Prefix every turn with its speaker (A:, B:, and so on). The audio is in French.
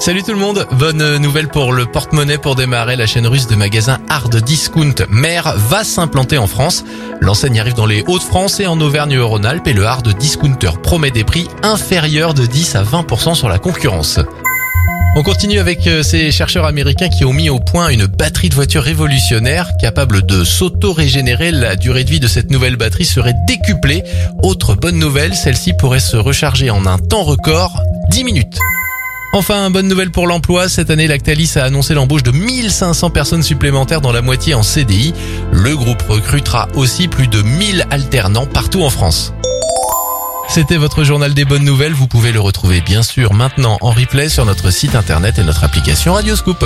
A: Salut tout le monde, bonne nouvelle pour le porte-monnaie pour démarrer. La chaîne russe de magasins Hard Discount Mère va s'implanter en France. L'enseigne arrive dans les Hauts-de-France et en Auvergne-Rhône-Alpes et le Hard Discounter promet des prix inférieurs de 10 à 20% sur la concurrence. On continue avec euh, ces chercheurs américains qui ont mis au point une batterie de voiture révolutionnaire capable de s'auto-régénérer. La durée de vie de cette nouvelle batterie serait décuplée. Autre bonne nouvelle, celle-ci pourrait se recharger en un temps record, 10 minutes. Enfin, bonne nouvelle pour l'emploi. Cette année, Lactalis a annoncé l'embauche de 1500 personnes supplémentaires dans la moitié en CDI. Le groupe recrutera aussi plus de 1000 alternants partout en France. C'était votre journal des bonnes nouvelles. Vous pouvez le retrouver bien sûr maintenant en replay sur notre site internet et notre application Radioscoop.